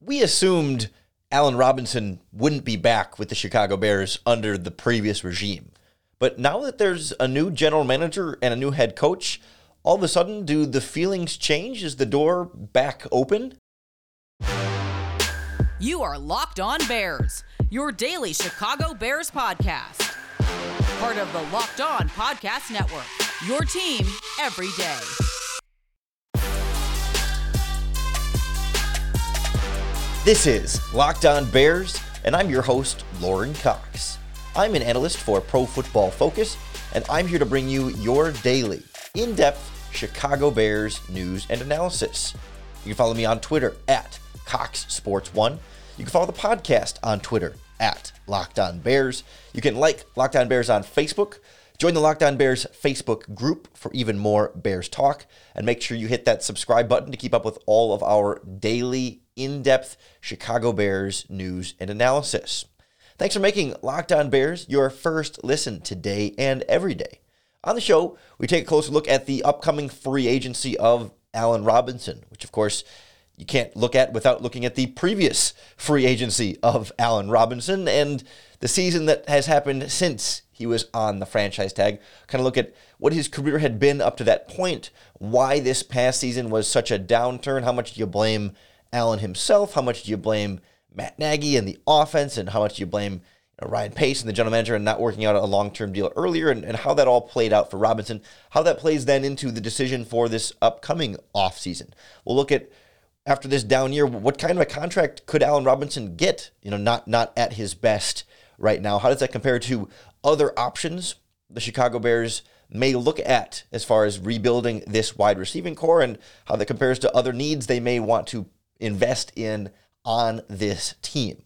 we assumed Allen Robinson wouldn't be back with the Chicago Bears under the previous regime. But now that there's a new general manager and a new head coach, all of a sudden, do the feelings change? Is the door back open? You are Locked On Bears, your daily Chicago Bears podcast. Part of the Locked On Podcast Network, your team every day. This is Locked On Bears, and I'm your host, Lorin Cox. I'm an analyst for Pro Football Focus, and I'm here to bring you your daily, in depth Chicago Bears news and analysis. You can follow me on Twitter at Cox Sports One. You can follow the podcast on Twitter at Locked On Bears. You can like Locked On Bears on Facebook. Join the Locked On Bears Facebook group for even more Bears talk. And make sure you hit that subscribe button to keep up with all of our daily in depth Chicago Bears news and analysis. Thanks for making Locked On Bears your first listen today and every day. On the show, we take a closer look at the upcoming free agency of Allen Robinson, which, of course, you can't look at without looking at the previous free agency of Allen Robinson and the season that has happened since he was on the franchise tag. Kind of look at what his career had been up to that point, why this past season was such a downturn, how much do you blame Allen himself? How much do you blame Matt Nagy and the offense? And how much do you blame you know, Ryan Pace and the general manager and not working out a long term deal earlier? And, and how that all played out for Robinson, how that plays then into the decision for this upcoming offseason. We'll look at after this down year, what kind of a contract could Allen Robinson get? You know, not not at his best right now. How does that compare to other options the Chicago Bears may look at as far as rebuilding this wide receiving core and how that compares to other needs they may want to invest in on this team.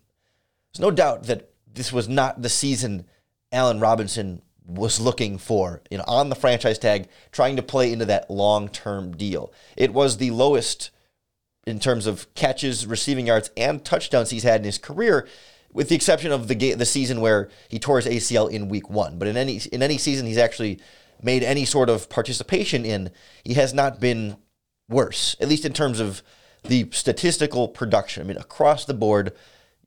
There's no doubt that this was not the season Allen Robinson was looking for, you know, on the franchise tag, trying to play into that long-term deal. It was the lowest in terms of catches, receiving yards, and touchdowns he's had in his career, with the exception of the game, the season where he tore his ACL in Week One. But in any in any season he's actually made any sort of participation in, he has not been worse, at least in terms of the statistical production. I mean, across the board,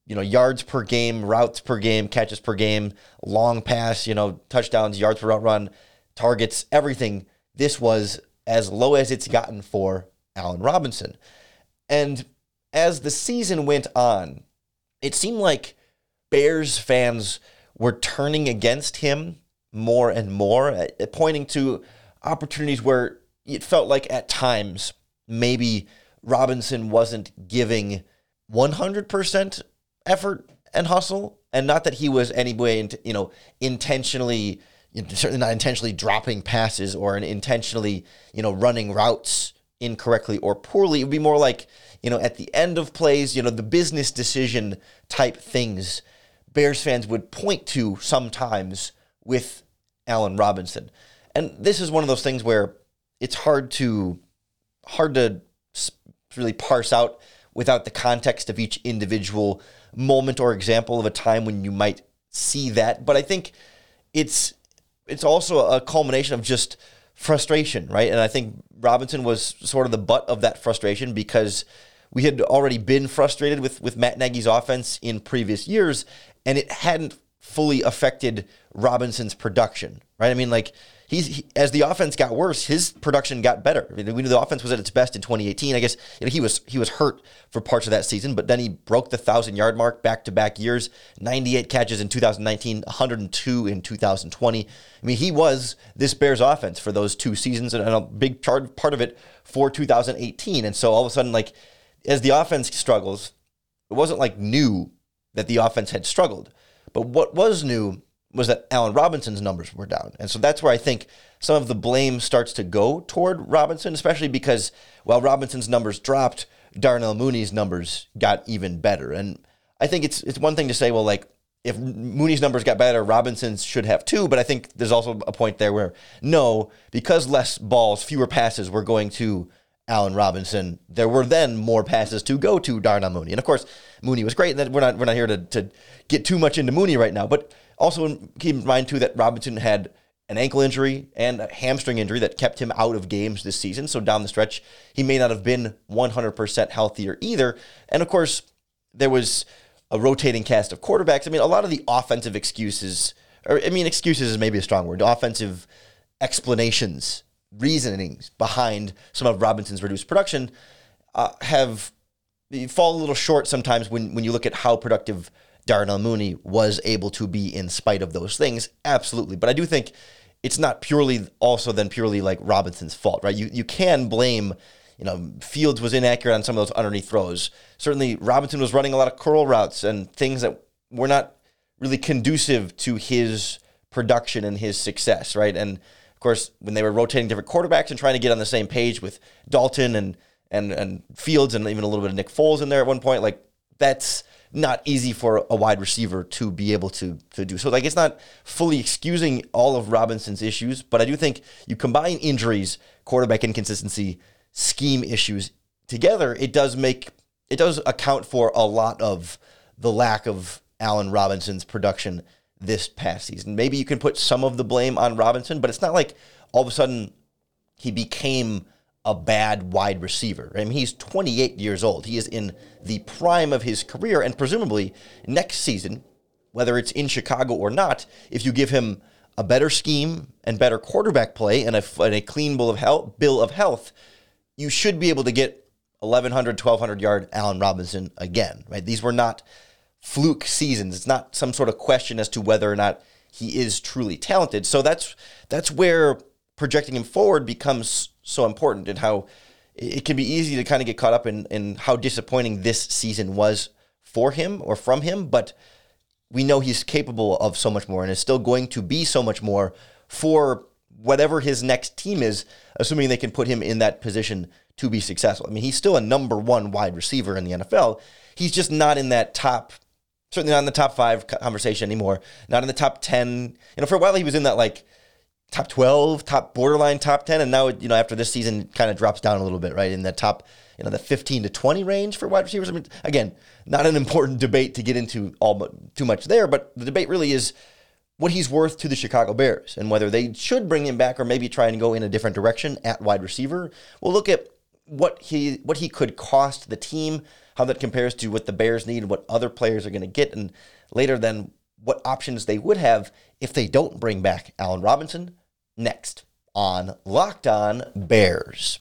you know, yards per game, routes per game, catches per game, long pass, you know, touchdowns, yards per run, targets, everything. This was as low as it's gotten for Allen Robinson. And as the season went on, it seemed like Bears fans were turning against him more and more, uh, pointing to opportunities where it felt like at times maybe Robinson wasn't giving 100% effort and hustle, and not that he was anyway, you know, intentionally, certainly not intentionally dropping passes or intentionally, you know, running routes incorrectly or poorly. It would be more like, you know, at the end of plays, you know, the business decision type things Bears fans would point to sometimes with Allen Robinson. And this is one of those things where it's hard to hard to really parse out without the context of each individual moment or example of a time when you might see that. But I think it's it's also a culmination of just frustration, right? And I think Robinson was sort of the butt of that frustration because we had already been frustrated with with Matt Nagy's offense in previous years, and it hadn't fully affected Robinson's production, right? I mean, like he's he, as the offense got worse, his production got better. I mean, we knew the offense was at its best in 2018. I guess you know, he was he was hurt for parts of that season, but then he broke the thousand yard mark back to back years. 98 catches in 2019, 102 in 2020. I mean, he was this Bears offense for those two seasons, and a big part part of it for 2018. And so all of a sudden, like as the offense struggles, it wasn't like new that the offense had struggled. But what was new was that Allen Robinson's numbers were down. And so that's where I think some of the blame starts to go toward Robinson, especially because while Robinson's numbers dropped, Darnell Mooney's numbers got even better. And I think it's it's one thing to say, well, like if Mooney's numbers got better, Robinson's should have too. But I think there's also a point there where no, because less balls, fewer passes were going to Allen Robinson, there were then more passes to go to Darnell Mooney. And of course, Mooney was great. And we're not we're not here to, to get too much into Mooney right now. But also keep in mind too that Robinson had an ankle injury and a hamstring injury that kept him out of games this season. So down the stretch, he may not have been 100% healthier either. And of course, there was a rotating cast of quarterbacks. I mean, a lot of the offensive excuses, or I mean, excuses is maybe a strong word, offensive explanations, reasonings behind some of Robinson's reduced production uh, have fall a little short sometimes when, when you look at how productive Darnell Mooney was able to be in spite of those things. Absolutely. But I do think it's not purely also then purely like Robinson's fault, right? You you can blame, you know, Fields was inaccurate on some of those underneath throws. Certainly Robinson was running a lot of curl routes and things that were not really conducive to his production and his success, right? And of course, when they were rotating different quarterbacks and trying to get on the same page with Dalton and and and Fields and even a little bit of Nick Foles in there at one point, like that's not easy for a wide receiver to be able to to do. So like it's not fully excusing all of Robinson's issues, but I do think you combine injuries, quarterback inconsistency, scheme issues together, it does make it does account for a lot of the lack of Allen Robinson's production this past season. Maybe you can put some of the blame on Robinson, but it's not like all of a sudden he became a bad wide receiver. I mean, he's 28 years old. He is in the prime of his career, and presumably next season, whether it's in Chicago or not, if you give him a better scheme and better quarterback play and a, and a clean bill of health, bill of health, you should be able to get 1100, 1200 yard Allen Robinson again. Right? These were not fluke seasons. It's not some sort of question as to whether or not he is truly talented. So that's that's where projecting him forward becomes so important and how it can be easy to kind of get caught up in, in how disappointing this season was for him or from him, but we know he's capable of so much more and is still going to be so much more for whatever his next team is, assuming they can put him in that position to be successful. I mean, he's still a number one wide receiver in the NFL. He's just not in that top, certainly not in the top five conversation anymore, not in the top 10. You know, for a while he was in that like top 12, top borderline top 10. And now, you know, after this season kind of drops down a little bit, right? In the top, you know, the 15 to 20 range for wide receivers. I mean, again, not an important debate to get into all too much there, but the debate really is what he's worth to the Chicago Bears and whether they should bring him back or maybe try and go in a different direction at wide receiver. We'll look at what he what he could cost the team, how that compares to what the Bears need, what other players are going to get, and later then what options they would have if they don't bring back Allen Robinson, next on Locked On Bears.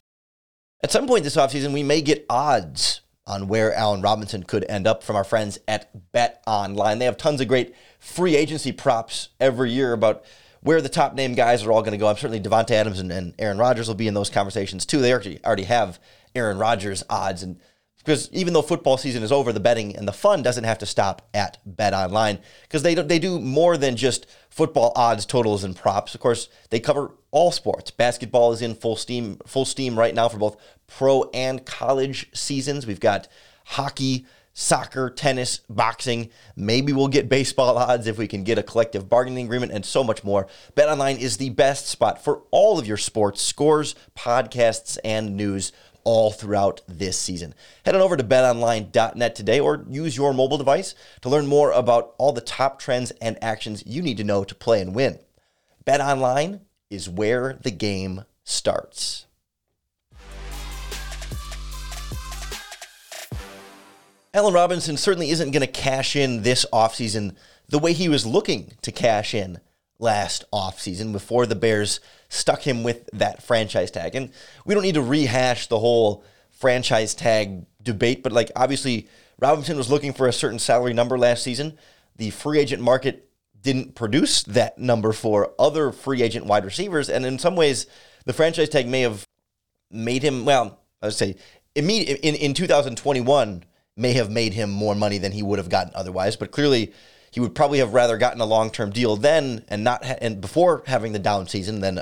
At some point this offseason, we may get odds on where Allen Robinson could end up from our friends at Bet Online. They have tons of great free agency props every year about where the top name guys are all going to go. I'm certainly Davante Adams and, and Aaron Rodgers will be in those conversations too. They already already have Aaron Rodgers odds and because even though football season is over, the betting and the fun doesn't have to stop at Bet Online because they do, they do more than just football odds, totals, and props. Of course, they cover all sports. Basketball is in full steam full steam right now for both pro and college seasons. We've got hockey, soccer, tennis, boxing. Maybe we'll get baseball odds if we can get a collective bargaining agreement and so much more. BetOnline is the best spot for all of your sports scores, podcasts, and news all throughout this season. Head on over to betonline.net today or use your mobile device to learn more about all the top trends and actions you need to know to play and win. BetOnline is where the game starts. Allen Robinson certainly isn't going to cash in this offseason the way he was looking to cash in last offseason before the Bears stuck him with that franchise tag. And we don't need to rehash the whole franchise tag debate, but like obviously Robinson was looking for a certain salary number last season. The free agent market didn't produce that number for other free agent wide receivers. And in some ways, the franchise tag may have made him, well, I would say, in, in 2021, may have made him more money than he would have gotten otherwise. But clearly, he would probably have rather gotten a long term deal then and not ha- and before having the down season than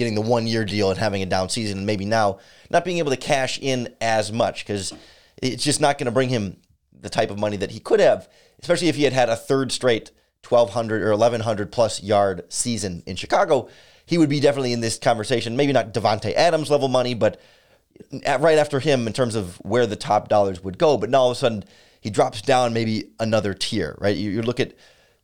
getting the one year deal and having a down season, and maybe now not being able to cash in as much because it's just not going to bring him the type of money that he could have, especially if he had had a third straight 1,200 or 1,100 plus yard season in Chicago. He would be definitely in this conversation, maybe not Davante Adams level money, but right after him in terms of where the top dollars would go. But now all of a sudden, he drops down maybe another tier, right? You, you look at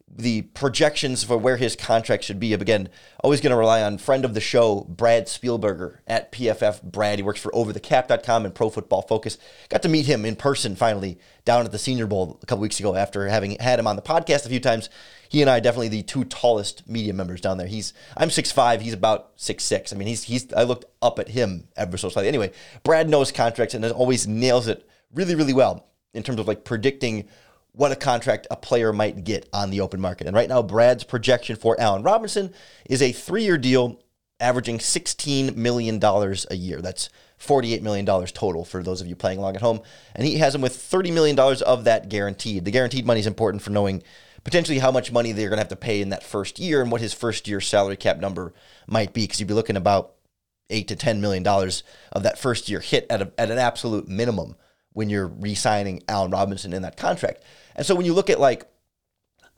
the projections for where his contract should be. Again, always going to rely on friend of the show, Brad Spielberger at PFF Brad. He works for overthecap.com and Pro Football Focus. Got to meet him in person finally down at the Senior Bowl a couple weeks ago after having had him on the podcast a few times. He and I definitely the two tallest media members down there. He's I'm 6'5, he's about 6'6. I mean, he's he's I looked up at him ever so slightly. Anyway, Brad knows contracts and always nails it really, really well in terms of like predicting what a contract a player might get on the open market. And right now, Brad's projection for Allen Robinson is a three year deal averaging $16 million a year. That's $48 million total for those of you playing along at home. And he has him with $30 million of that guaranteed. The guaranteed money is important for knowing potentially how much money they're going to have to pay in that first year and what his first year salary cap number might be, because you'd be looking about eight to $10 million of that first year hit at, a, at an absolute minimum when you're re signing Allen Robinson in that contract. And so when you look at like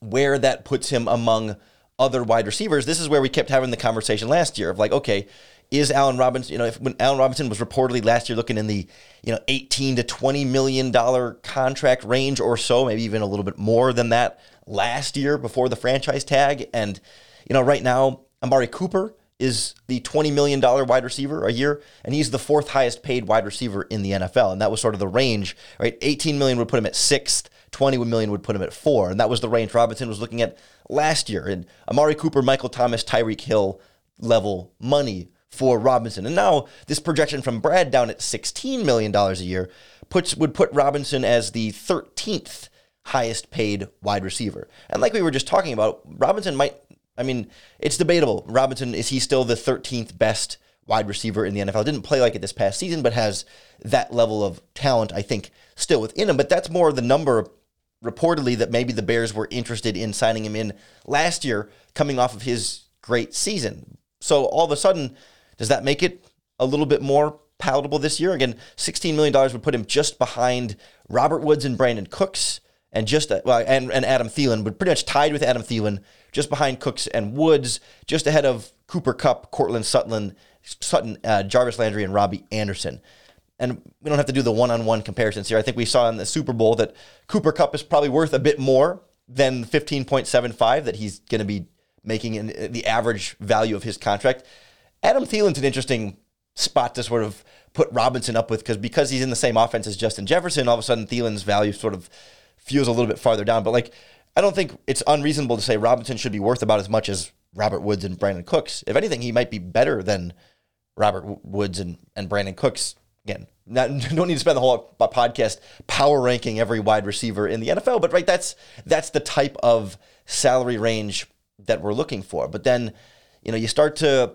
where that puts him among other wide receivers, this is where we kept having the conversation last year of like, okay, is Allen Robinson, you know, if when Allen Robinson was reportedly last year looking in the, you know, 18 to 20 million dollar contract range or so, maybe even a little bit more than that last year before the franchise tag. And, you know, right now, Amari Cooper is the $20 million wide receiver a year, and he's the fourth highest paid wide receiver in the NFL. And that was sort of the range, right? 18 million would put him at sixth, 20 million would put him at four. And that was the range Robinson was looking at last year. And Amari Cooper, Michael Thomas, Tyreek Hill level money for Robinson. And now this projection from Brad down at $16 million a year puts would put Robinson as the 13th highest paid wide receiver. And like we were just talking about, Robinson might I mean, it's debatable. Robinson is he still the 13th best wide receiver in the NFL? Didn't play like it this past season, but has that level of talent, I think, still within him. But that's more the number reportedly that maybe the Bears were interested in signing him in last year, coming off of his great season. So all of a sudden, does that make it a little bit more palatable this year? Again, $16 million would put him just behind Robert Woods and Brandin Cooks and just uh, well, and, and Adam Thielen, but pretty much tied with Adam Thielen, just behind Cooks and Woods, just ahead of Cooper Kupp, Courtland Sutton, Sutton, uh, Jarvis Landry, and Robbie Anderson. And we don't have to do the one-on-one comparisons here. I think we saw in the Super Bowl that Cooper Kupp is probably worth a bit more than 15.75 that he's going to be making in the average value of his contract. Adam Thielen's an interesting spot to sort of put Robinson up with because because he's in the same offense as Justin Jefferson, all of a sudden Thielen's value sort of feels a little bit farther down. But like, I don't think it's unreasonable to say Robinson should be worth about as much as Robert Woods and Brandin Cooks. If anything, he might be better than Robert Woods and, and Brandin Cooks. Again, not, don't need to spend the whole podcast power ranking every wide receiver in the NFL, but right, that's that's the type of salary range that we're looking for. But then, you know, you start to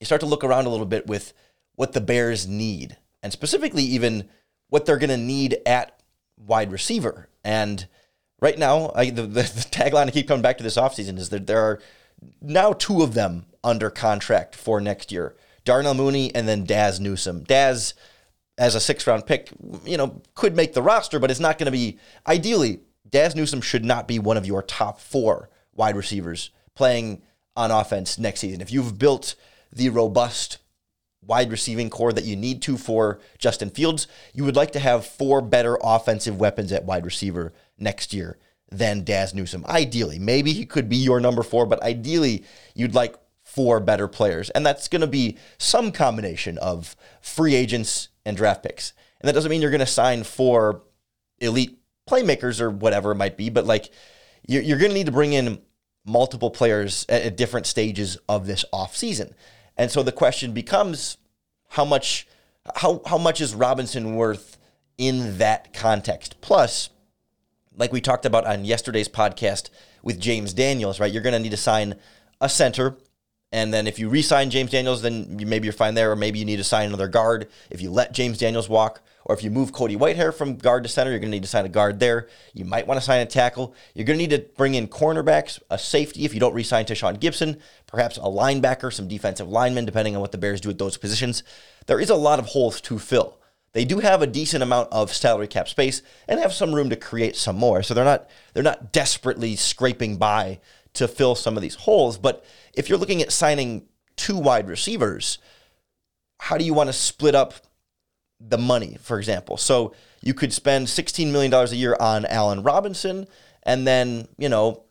you start to look around a little bit with what the Bears need, and specifically even what they're going to need at wide receiver. And right now, I, the, the, the tagline I keep coming back to this offseason is that there are now two of them under contract for next year Darnell Mooney and then Dazz Newsome. Dazz, as a six round pick, you know, could make the roster, but it's not going to be ideally. Dazz Newsome should not be one of your top four wide receivers playing on offense next season. If you've built the robust wide receiving core that you need to for Justin Fields, you would like to have four better offensive weapons at wide receiver next year than Dazz Newsome. Ideally, maybe he could be your number four, but ideally, you'd like four better players. And that's going to be some combination of free agents and draft picks. And that doesn't mean you're going to sign four elite playmakers or whatever it might be, but like you're, you're going to need to bring in multiple players at, at different stages of this offseason. And so the question becomes how much how how much is Robinson worth in that context? Plus, like we talked about on yesterday's podcast with James Daniels, right? You're going to need to sign a center and then if you re-sign James Daniels, then maybe you're fine there, or maybe you need to sign another guard. If you let James Daniels walk, or if you move Cody Whitehair from guard to center, you're going to need to sign a guard there. You might want to sign a tackle. You're going to need to bring in cornerbacks, a safety if you don't re-sign Tashaun Gipson, perhaps a linebacker, some defensive linemen, depending on what the Bears do at those positions. There is a lot of holes to fill. They do have a decent amount of salary cap space and have some room to create some more. So they're not they're not desperately scraping by to fill some of these holes. But if you're looking at signing two wide receivers, how do you want to split up the money, for example? So you could spend $16 million a year on Allen Robinson, and then, you know,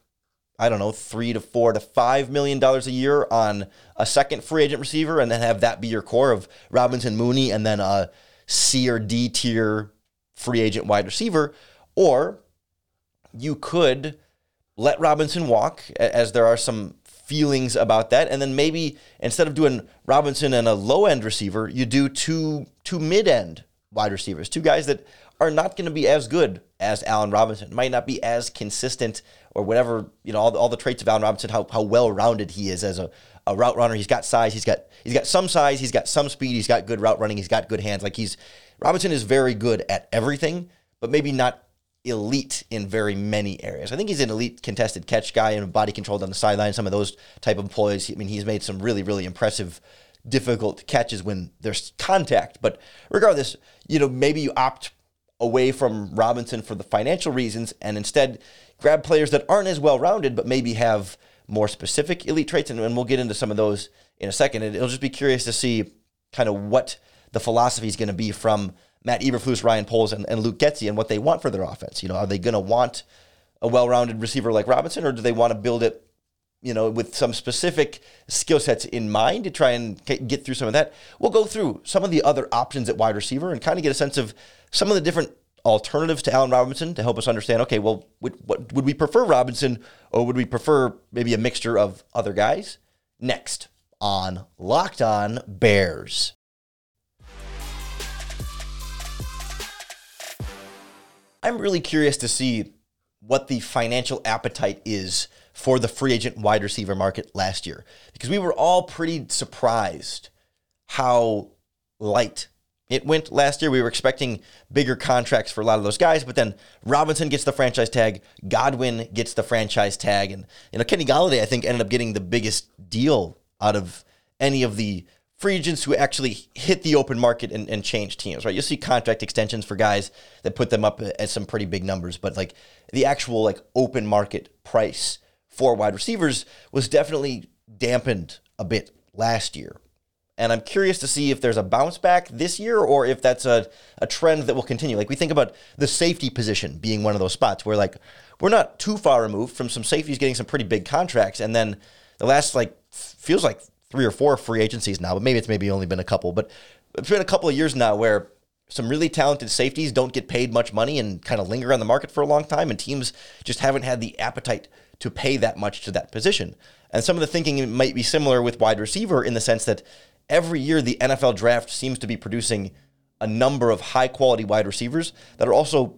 I don't know, three to four to five million dollars a year on a second free agent receiver, and then have that be your core of Robinson, Mooney, and then a C or D tier free agent wide receiver, or you could let Robinson walk, as there are some feelings about that, and then maybe instead of doing Robinson and a low end receiver, you do two two mid end wide receivers, two guys that are not going to be as good as Allen Robinson, might not be as consistent or whatever, you know, all the, all the traits of Allen Robinson, how, how well rounded he is as a, a route runner. He's got size, he's got he's got some size, he's got some speed, he's got good route running, he's got good hands. Like he's Robinson is very good at everything, but maybe not elite in very many areas. I think he's an elite contested catch guy and body control down the sideline, some of those type of employees. I mean, he's made some really, really impressive difficult catches when there's contact. But regardless, you know, maybe you opt away from Robinson for the financial reasons and instead grab players that aren't as well rounded, but maybe have more specific elite traits. And, and we'll get into some of those in a second. And it'll just be curious to see kind of what the philosophy is going to be from Matt Eberflus, Ryan Poles, and, and Luke Getsy and what they want for their offense. You know, are they going to want a well-rounded receiver like Robinson, or do they want to build it, you know, with some specific skill sets in mind to try and get through some of that? We'll go through some of the other options at wide receiver and kind of get a sense of some of the different alternatives to Allen Robinson to help us understand. Okay, well, would, what, would we prefer Robinson, or would we prefer maybe a mixture of other guys? Next on Locked On Bears. I'm really curious to see what the financial appetite is for the free agent wide receiver market last year because we were all pretty surprised how light it went last year. We were expecting bigger contracts for a lot of those guys, but then Robinson gets the franchise tag, Godwin gets the franchise tag, and you know Kenny Golladay I think ended up getting the biggest deal out of any of the free agents who actually hit the open market and, and change teams, right? You'll see contract extensions for guys that put them up at some pretty big numbers, but like the actual like open market price for wide receivers was definitely dampened a bit last year. And I'm curious to see if there's a bounce back this year or if that's a, a trend that will continue. Like we think about the safety position being one of those spots where like we're not too far removed from some safeties getting some pretty big contracts. And then the last like feels like three or four free agencies now, but maybe it's maybe only been a couple. But it's been a couple of years now where some really talented safeties don't get paid much money and kind of linger on the market for a long time, and teams just haven't had the appetite to pay that much to that position. And some of the thinking might be similar with wide receiver in the sense that every year the NFL draft seems to be producing a number of high quality wide receivers that are also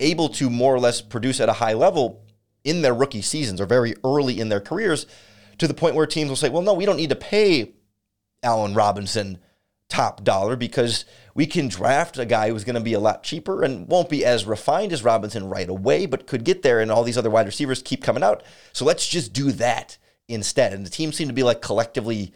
able to more or less produce at a high level in their rookie seasons or very early in their careers to the point where teams will say, well, no, we don't need to pay Allen Robinson top dollar because we can draft a guy who's going to be a lot cheaper and won't be as refined as Robinson right away, but could get there. And all these other wide receivers keep coming out. So let's just do that instead. And the teams seem to be like collectively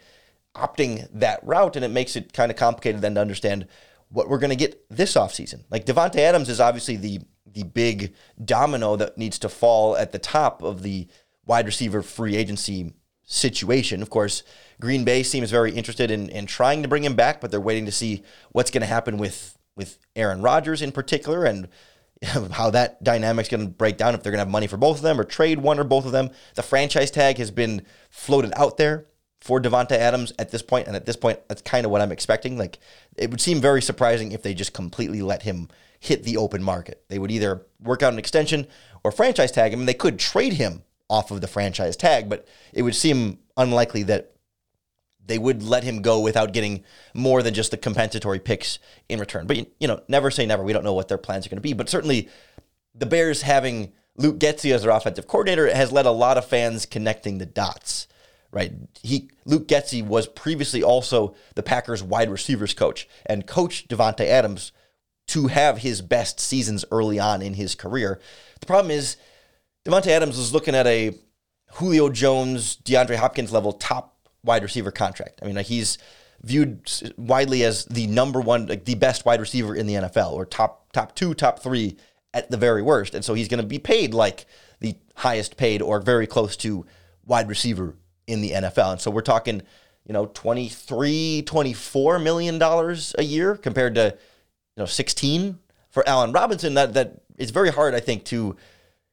opting that route. And it makes it kind of complicated then to understand what we're going to get this offseason. Like Davante Adams is obviously the the big domino that needs to fall at the top of the wide receiver free agency situation. Of course, Green Bay seems very interested in, in trying to bring him back, but they're waiting to see what's going to happen with, with Aaron Rodgers in particular and how that dynamic's going to break down if they're going to have money for both of them or trade one or both of them. The franchise tag has been floated out there for Davante Adams at this point, and at this point, that's kind of what I'm expecting. Like, it would seem very surprising if they just completely let him hit the open market. They would either work out an extension or franchise tag him, and they could trade him off of the franchise tag, but it would seem unlikely that they would let him go without getting more than just the compensatory picks in return. But you know, never say never. We don't know what their plans are going to be, but certainly the Bears having Luke Getsy as their offensive coordinator has led a lot of fans connecting the dots. Right, he Luke Getsy was previously also the Packers wide receivers coach and coached Davante Adams to have his best seasons early on in his career. The problem is Davante Adams was looking at a Julio Jones, DeAndre Hopkins level top wide receiver contract. I mean, he's viewed widely as the number one, like the best wide receiver in the NFL, or top top two, top three at the very worst. And so he's going to be paid like the highest paid or very close to wide receiver in the NFL. And so we're talking, you know, 23, 24 million dollars a year compared to, you know, 16 for Allen Robinson. That that is very hard, I think, to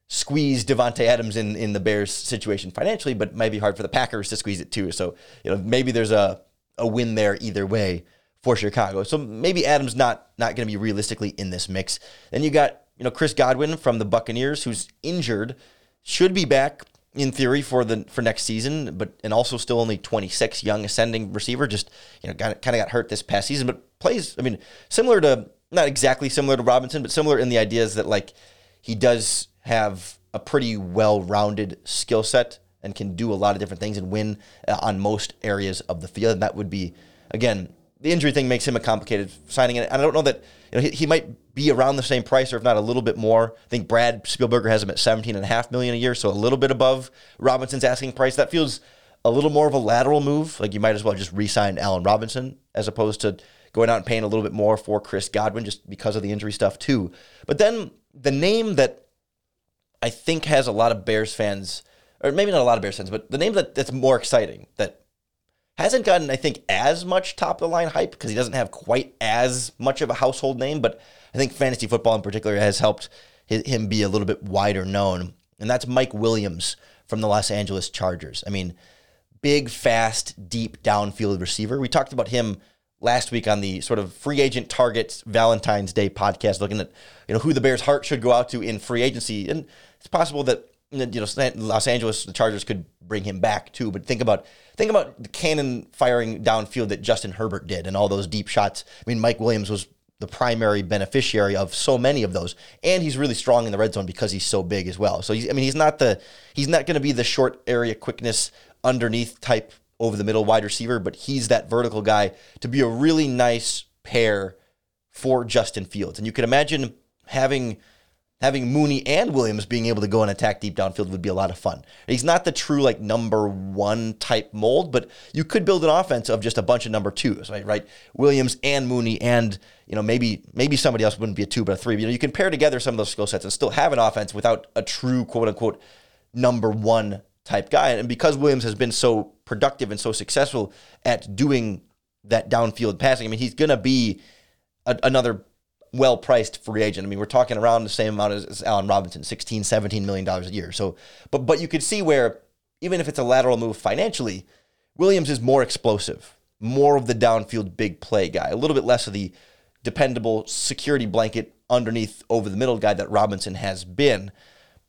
squeeze Davante Adams in in the Bears situation financially, but it might be hard for the Packers to squeeze it too. So you know maybe there's a a win there either way for Chicago. So maybe Adams not not going to be realistically in this mix. Then you got you know Chris Godwin from the Buccaneers who's injured, should be back in theory for the for next season, but and also still only 26, young ascending receiver. Just you know kind of got hurt this past season, but plays. I mean, similar to not exactly similar to Robinson, but similar in the ideas that like he does have a pretty well-rounded skill set and can do a lot of different things and win uh, on most areas of the field. And that would be again the injury thing makes him a complicated signing. And I don't know that you know he, he might be around the same price or if not a little bit more. I think Brad Spielberger has him at 17 and a half million a year, so a little bit above Robinson's asking price. That feels a little more of a lateral move. Like you might as well just re-sign Allen Robinson as opposed to going out and paying a little bit more for Chris Godwin just because of the injury stuff too. But then the name that I think has a lot of Bears fans, or maybe not a lot of Bears fans, but the name that, that's more exciting that Hasn't gotten, I think, as much top of the line hype because he doesn't have quite as much of a household name. But I think fantasy football in particular has helped him be a little bit wider known. And that's Mike Williams from the Los Angeles Chargers. I mean, big, fast, deep downfield receiver. We talked about him last week on the sort of free agent targets Valentine's Day podcast, looking at you know who the Bears' heart should go out to in free agency. And it's possible that you know Los Angeles the Chargers could bring him back too. But think about think about the cannon firing downfield that Justin Herbert did and all those deep shots. I mean, Mike Williams was the primary beneficiary of so many of those, and he's really strong in the red zone because he's so big as well. So he's, I mean, he's not the he's not going to be the short area quickness underneath type over the middle wide receiver, but he's that vertical guy to be a really nice pair for Justin Fields. And you can imagine having having Mooney and Williams being able to go and attack deep downfield would be a lot of fun. He's not the true like number one type mold, but you could build an offense of just a bunch of number twos, right? Right, Williams and Mooney, and you know maybe maybe somebody else wouldn't be a two but a three. You know, you can pair together some of those skill sets and still have an offense without a true quote unquote number one type guy. And because Williams has been so productive and so successful at doing that downfield passing, I mean he's gonna be a, another well priced free agent. I mean, we're talking around the same amount as, as Allen Robinson, 16, 17 million dollars a year. So, but but you could see where even if it's a lateral move financially, Williams is more explosive, more of the downfield big play guy, a little bit less of the dependable security blanket underneath over the middle guy that Robinson has been.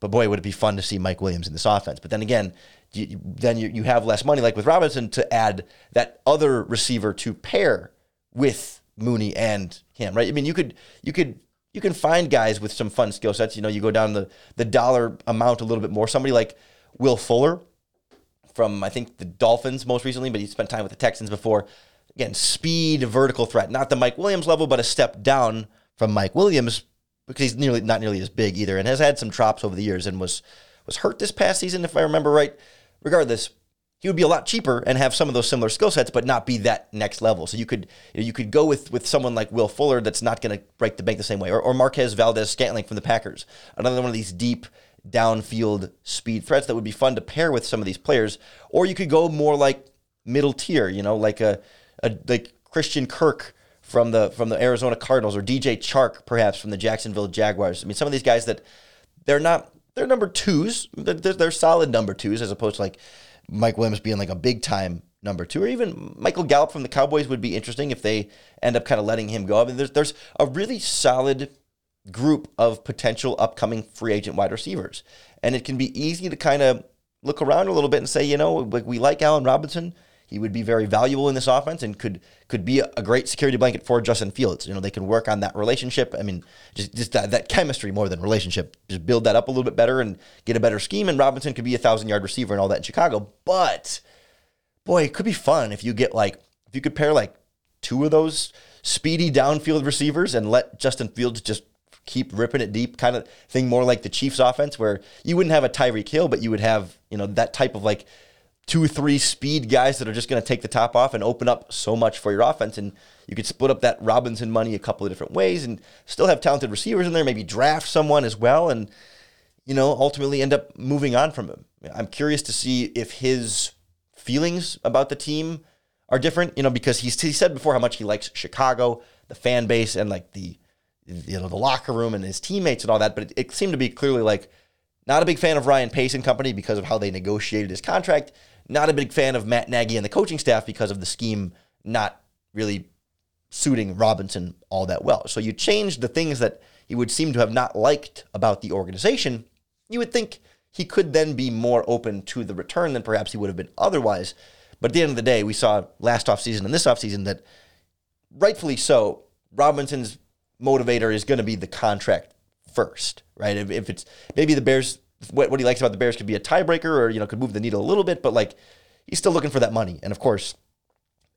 But boy, would it be fun to see Mike Williams in this offense. But then again, you, then you, you have less money, like with Robinson, to add that other receiver to pair with Mooney and him, right? I mean, you could you could you can find guys with some fun skill sets. You know, you go down the the dollar amount a little bit more. Somebody like Will Fuller from I think the Dolphins most recently, but he spent time with the Texans before. Again, speed, vertical threat, not the Mike Williams level, but a step down from Mike Williams because he's nearly not nearly as big either, and has had some drops over the years, and was was hurt this past season if I remember right. Regardless, he would be a lot cheaper and have some of those similar skill sets, but not be that next level. So you could you, could go with with someone like Will Fuller that's not going to break the bank the same way, or, or Marquez Valdes-Scantling from the Packers, another one of these deep downfield speed threats that would be fun to pair with some of these players. Or you could go more like middle tier, you know, like a, a like Christian Kirk from the from the Arizona Cardinals or DJ Chark perhaps from the Jacksonville Jaguars. I mean, some of these guys that they're not they're number twos, they're, they're solid number twos as opposed to like Mike Williams being like a big time number two, or even Michael Gallup from the Cowboys would be interesting if they end up kind of letting him go. I mean, there's there's a really solid group of potential upcoming free agent wide receivers, and it can be easy to kind of look around a little bit and say, you know, like we like Allen Robinson. He would be very valuable in this offense and could could be a, great security blanket for Justin Fields. You know, they can work on that relationship. I mean, just just that, that chemistry more than relationship. Just build that up a little bit better and get a better scheme. And Robinson could be a thousand yard receiver and all that in Chicago. But boy, it could be fun if you get like if you could pair like two of those speedy downfield receivers and let Justin Fields just keep ripping it deep kind of thing more like the Chiefs offense where you wouldn't have a Tyreek Hill but you would have you know that type of like two, three speed guys that are just going to take the top off and open up so much for your offense. And you could split up that Robinson money a couple of different ways and still have talented receivers in there, maybe draft someone as well, and, you know, ultimately end up moving on from him. I'm curious to see if his feelings about the team are different, you know, because he's, he said before how much he likes Chicago, the fan base, and like the, you know, the locker room and his teammates and all that. But it, it seemed to be clearly like, Not a big fan of Ryan Pace and company because of how they negotiated his contract. Not a big fan of Matt Nagy and the coaching staff because of the scheme not really suiting Robinson all that well. So you change the things that he would seem to have not liked about the organization. You would think he could then be more open to the return than perhaps he would have been otherwise. But at the end of the day, we saw last offseason and this offseason that rightfully so, Robinson's motivator is going to be the contract first, right? If, if, it's maybe the Bears, what, what he likes about the Bears could be a tiebreaker or, you know, could move the needle a little bit, but like he's still looking for that money. And of course,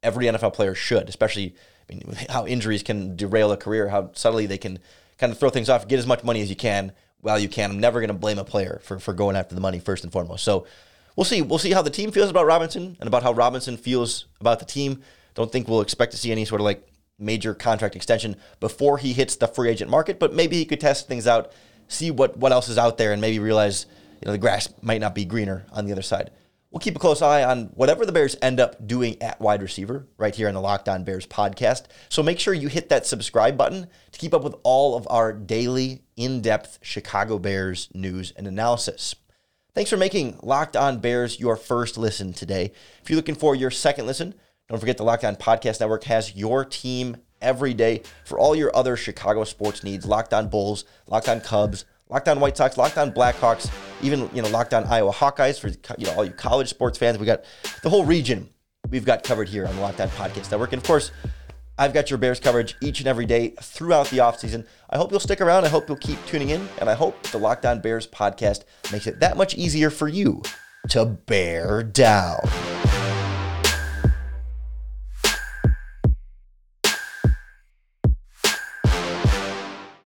every NFL player should, especially I mean, how injuries can derail a career, how subtly they can kind of throw things off, get as much money as you can while you can. I'm never going to blame a player for, for going after the money first and foremost. So we'll see. We'll see how the team feels about Robinson and about how Robinson feels about the team. Don't think we'll expect to see any sort of like major contract extension before he hits the free agent market, but maybe he could test things out, see what, what else is out there, and maybe realize you know the grass might not be greener on the other side. We'll keep a close eye on whatever the Bears end up doing at wide receiver right here on the Locked On Bears podcast. So make sure you hit that subscribe button to keep up with all of our daily, in depth Chicago Bears news and analysis. Thanks for making Locked On Bears your first listen today. If you're looking for your second listen, don't forget the Locked On Podcast Network has your team every day for all your other Chicago sports needs. Locked On Bulls, Locked On Cubs, Locked On White Sox, Locked On Blackhawks, even you know Locked On Iowa Hawkeyes for you know all you college sports fans. We got the whole region we've got covered here on the Locked On Podcast Network, and of course. I've got your Bears coverage each and every day throughout the offseason. I hope you'll stick around. I hope you'll keep tuning in. And I hope the Locked On Bears podcast makes it that much easier for you to bear down.